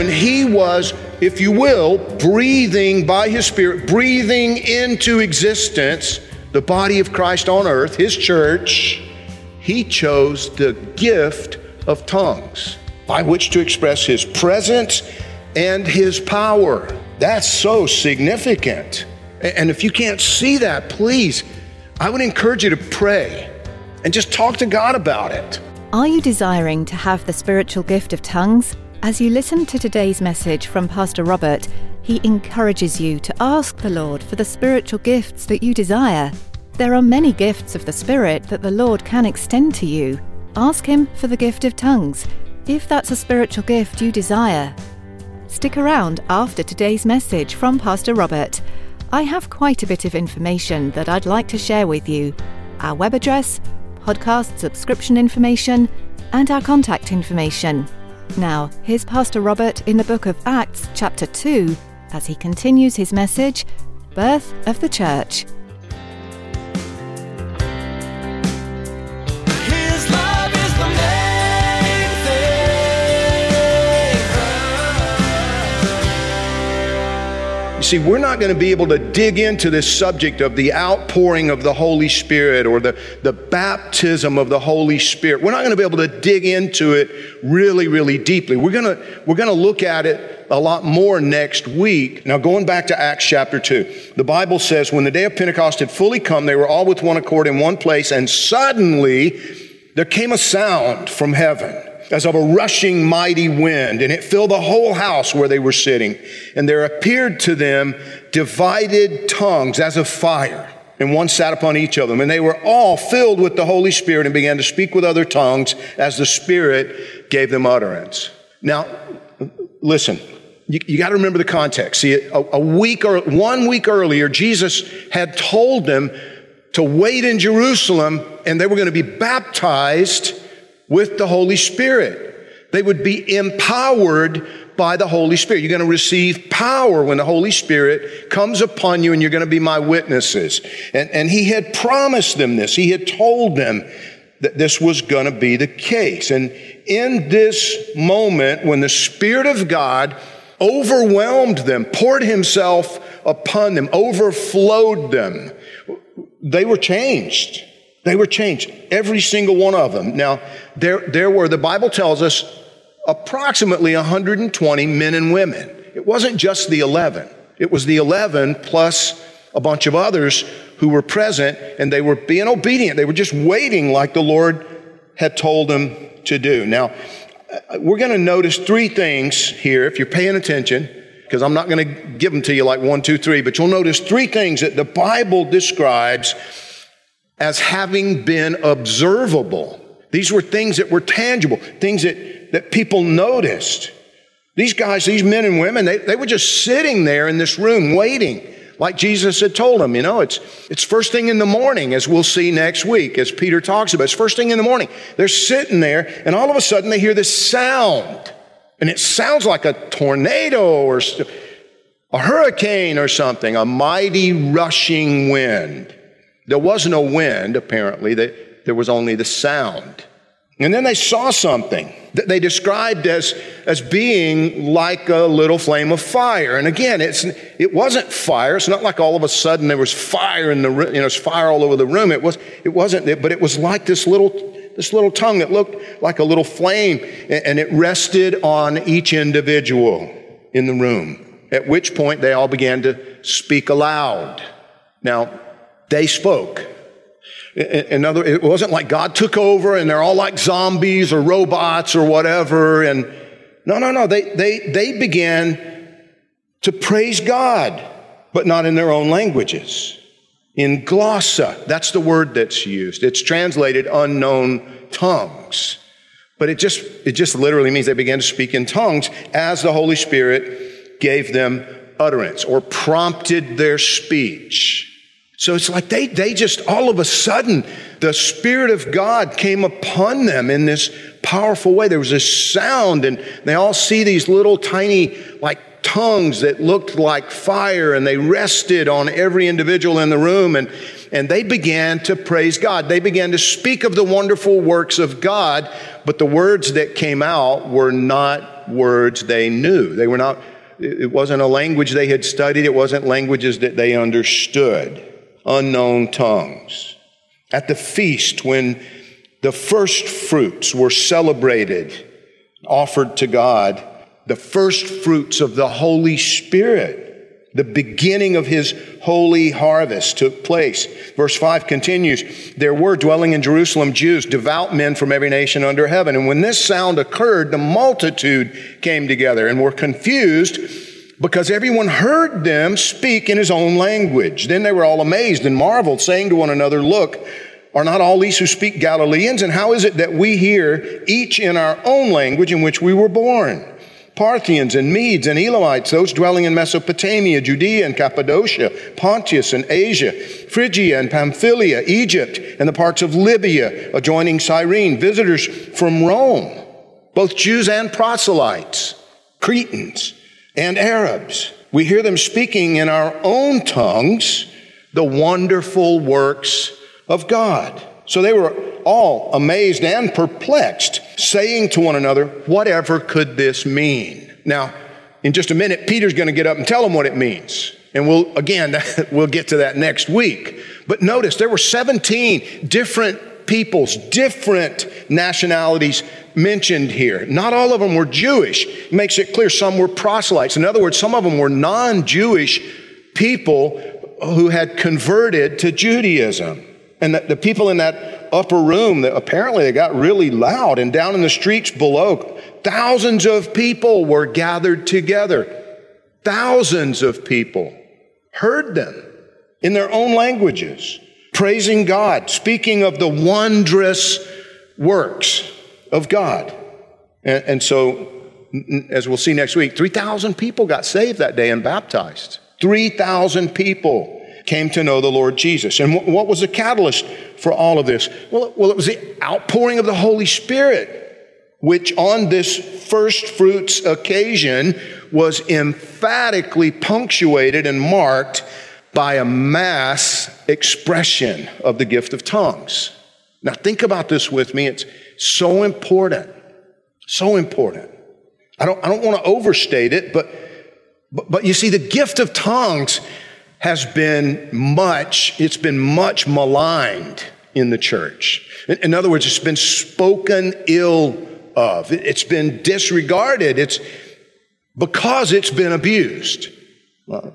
When he was, if you will, breathing by his Spirit, breathing into existence the body of Christ on earth, his church, he chose the gift of tongues by which to express his presence and his power. That's so significant. And if you can't see that, please, I would encourage you to pray and just talk to God about it. Are you desiring to have the spiritual gift of tongues? As you listen to today's message from Pastor Robert, he encourages you to ask the Lord for the spiritual gifts that you desire. There are many gifts of the Spirit that the Lord can extend to you. Ask Him for the gift of tongues, if that's a spiritual gift you desire. Stick around after today's message from Pastor Robert. I have quite a bit of information that I'd like to share with you our web address, podcast subscription information, and our contact information. Now, here's Pastor Robert in the book of Acts, chapter 2, as he continues his message Birth of the Church. See, we're not going to be able to dig into this subject of the outpouring of the Holy Spirit or the, the baptism of the Holy Spirit. We're not going to be able to dig into it really, really deeply. We're going to, we're going to look at it a lot more next week. Now, going back to Acts chapter 2, the Bible says, When the day of Pentecost had fully come, they were all with one accord in one place, and suddenly there came a sound from heaven as of a rushing mighty wind, and it filled the whole house where they were sitting. And there appeared to them divided tongues as of fire, and one sat upon each of them. And they were all filled with the Holy Spirit and began to speak with other tongues as the Spirit gave them utterance. Now, listen. You, you got to remember the context. See, a, a week or one week earlier, Jesus had told them to wait in Jerusalem and they were going to be baptized with the Holy Spirit. They would be empowered by the Holy Spirit. You're going to receive power when the Holy Spirit comes upon you and you're going to be my witnesses. And, and he had promised them this. He had told them that this was going to be the case. And in this moment, when the Spirit of God overwhelmed them, poured himself upon them, overflowed them, they were changed. They were changed. Every single one of them. Now, there, there were, the Bible tells us, approximately 120 men and women. It wasn't just the 11. It was the 11 plus a bunch of others who were present and they were being obedient. They were just waiting like the Lord had told them to do. Now, uh, we're going to notice three things here if you're paying attention, because I'm not going to give them to you like one, two, three, but you'll notice three things that the Bible describes as having been observable. These were things that were tangible, things that, that people noticed. These guys, these men and women, they, they were just sitting there in this room waiting, like Jesus had told them. You know, it's, it's first thing in the morning, as we'll see next week, as Peter talks about. It's first thing in the morning. They're sitting there, and all of a sudden they hear this sound. And it sounds like a tornado or a hurricane or something, a mighty rushing wind. There was no wind, apparently, there was only the sound. And then they saw something that they described as, as being like a little flame of fire. And again, it's, it wasn't fire. It's not like all of a sudden there was fire in the room, you know, fire all over the room. It was, it wasn't, but it was like this little, this little tongue that looked like a little flame and it rested on each individual in the room. At which point they all began to speak aloud. Now, they spoke. In other, it wasn't like God took over and they're all like zombies or robots or whatever. And no, no, no. They, they, they began to praise God, but not in their own languages. In glossa, that's the word that's used. It's translated unknown tongues. But it just, it just literally means they began to speak in tongues as the Holy Spirit gave them utterance or prompted their speech. So it's like they, they just all of a sudden, the Spirit of God came upon them in this powerful way. There was this sound, and they all see these little tiny, like tongues that looked like fire, and they rested on every individual in the room, and, and they began to praise God. They began to speak of the wonderful works of God, but the words that came out were not words they knew. They were not, it wasn't a language they had studied, it wasn't languages that they understood unknown tongues. At the feast, when the first fruits were celebrated, offered to God, the first fruits of the Holy Spirit, the beginning of his holy harvest took place. Verse 5 continues There were dwelling in Jerusalem Jews, devout men from every nation under heaven. And when this sound occurred, the multitude came together and were confused because everyone heard them speak in his own language. Then they were all amazed and marveled, saying to one another, Look, are not all these who speak Galileans? And how is it that we hear each in our own language in which we were born? Parthians and Medes and Elamites, those dwelling in Mesopotamia, Judea and Cappadocia, Pontus and Asia, Phrygia and Pamphylia, Egypt and the parts of Libya adjoining Cyrene, visitors from Rome, both Jews and proselytes, Cretans and Arabs. We hear them speaking in our own tongues the wonderful works of God. So they were all amazed and perplexed, saying to one another, Whatever could this mean? Now, in just a minute, Peter's going to get up and tell them what it means. And we'll, again, we'll get to that next week. But notice there were 17 different peoples, different nationalities mentioned here. Not all of them were Jewish. It makes it clear some were proselytes. In other words, some of them were non Jewish people who had converted to Judaism. And the, the people in that upper room, that apparently they got really loud, and down in the streets below, thousands of people were gathered together. Thousands of people heard them in their own languages, praising God, speaking of the wondrous works of God. And, and so, as we'll see next week, 3,000 people got saved that day and baptized. 3,000 people came to know the Lord Jesus. And what was the catalyst for all of this? Well, well, it was the outpouring of the Holy Spirit, which on this first fruits occasion was emphatically punctuated and marked by a mass expression of the gift of tongues. Now, think about this with me. It's so important. So important. I don't, I don't want to overstate it, but, but, but you see, the gift of tongues has been much, it's been much maligned in the church. In, in other words, it's been spoken ill of. It, it's been disregarded. It's because it's been abused. Well,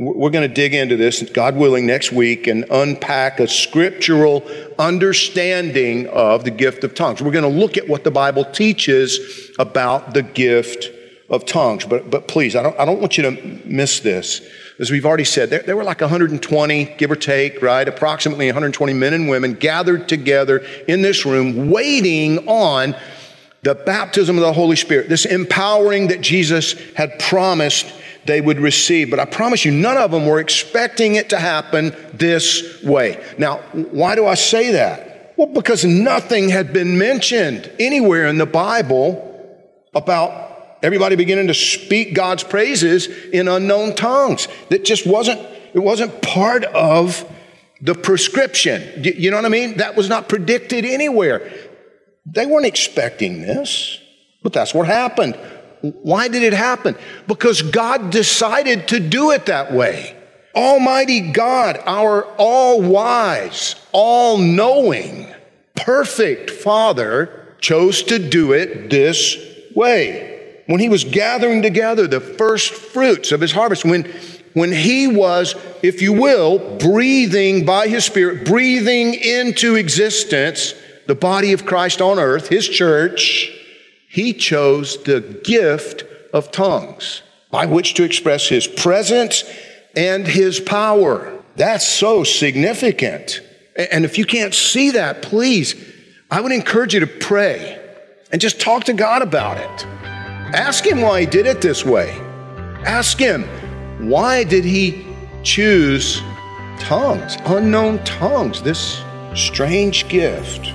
we're going to dig into this, God willing, next week and unpack a scriptural understanding of the gift of tongues. We're going to look at what the Bible teaches about the gift of tongues. But, but please, I don't, I don't want you to miss this. As we've already said, there, there were like 120, give or take, right? Approximately 120 men and women gathered together in this room, waiting on the baptism of the Holy Spirit, this empowering that Jesus had promised they would receive. But I promise you, none of them were expecting it to happen this way. Now, why do I say that? Well, because nothing had been mentioned anywhere in the Bible about everybody beginning to speak God's praises in unknown tongues. That just wasn't, it wasn't part of the prescription. You know what I mean? That was not predicted anywhere. They weren't expecting this, but that's what happened. Why did it happen? Because God decided to do it that way. Almighty God, our all wise, all knowing, perfect Father, chose to do it this way. When he was gathering together the first fruits of his harvest, when when he was, if you will, breathing by his Spirit, breathing into existence the body of Christ on earth, his church, he chose the gift of tongues by which to express his presence and his power. That's so significant. And if you can't see that, please, I would encourage you to pray and just talk to God about it. Ask Him why He did it this way. Ask Him, why did He choose tongues, unknown tongues, this strange gift?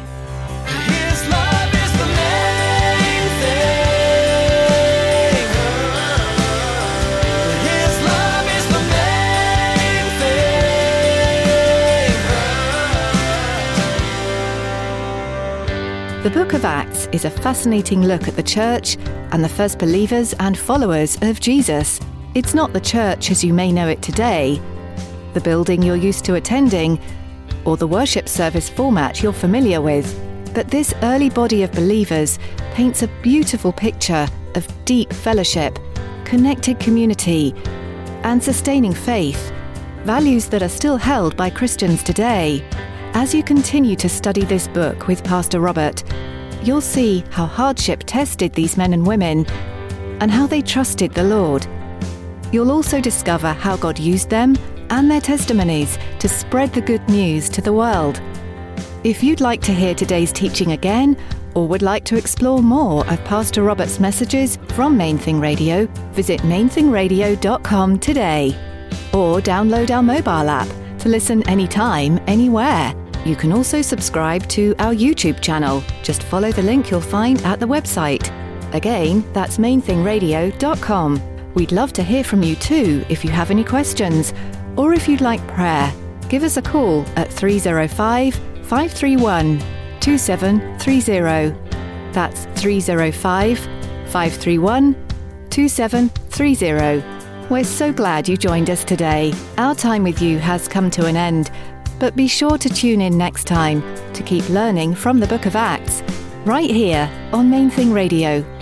The book of Acts is a fascinating look at the church and the first believers and followers of Jesus. It's not the church as you may know it today, the building you're used to attending, or the worship service format you're familiar with. But this early body of believers paints a beautiful picture of deep fellowship, connected community, and sustaining faith, values that are still held by Christians today. As you continue to study this book with Pastor Robert, you'll see how hardship tested these men and women and how they trusted the Lord. You'll also discover how God used them and their testimonies to spread the good news to the world. If you'd like to hear today's teaching again, or would like to explore more of Pastor Robert's messages from Main Thing Radio, visit mainthingradio.com today. Or download our mobile app to listen anytime, anywhere. You can also subscribe to our YouTube channel. Just follow the link you'll find at the website. Again, that's mainthingradio.com. We'd love to hear from you too if you have any questions or if you'd like prayer. Give us a call at 305 531 2730. That's 305 531 2730. We're so glad you joined us today. Our time with you has come to an end, but be sure to tune in next time to keep learning from the book of Acts, right here on Main Thing Radio.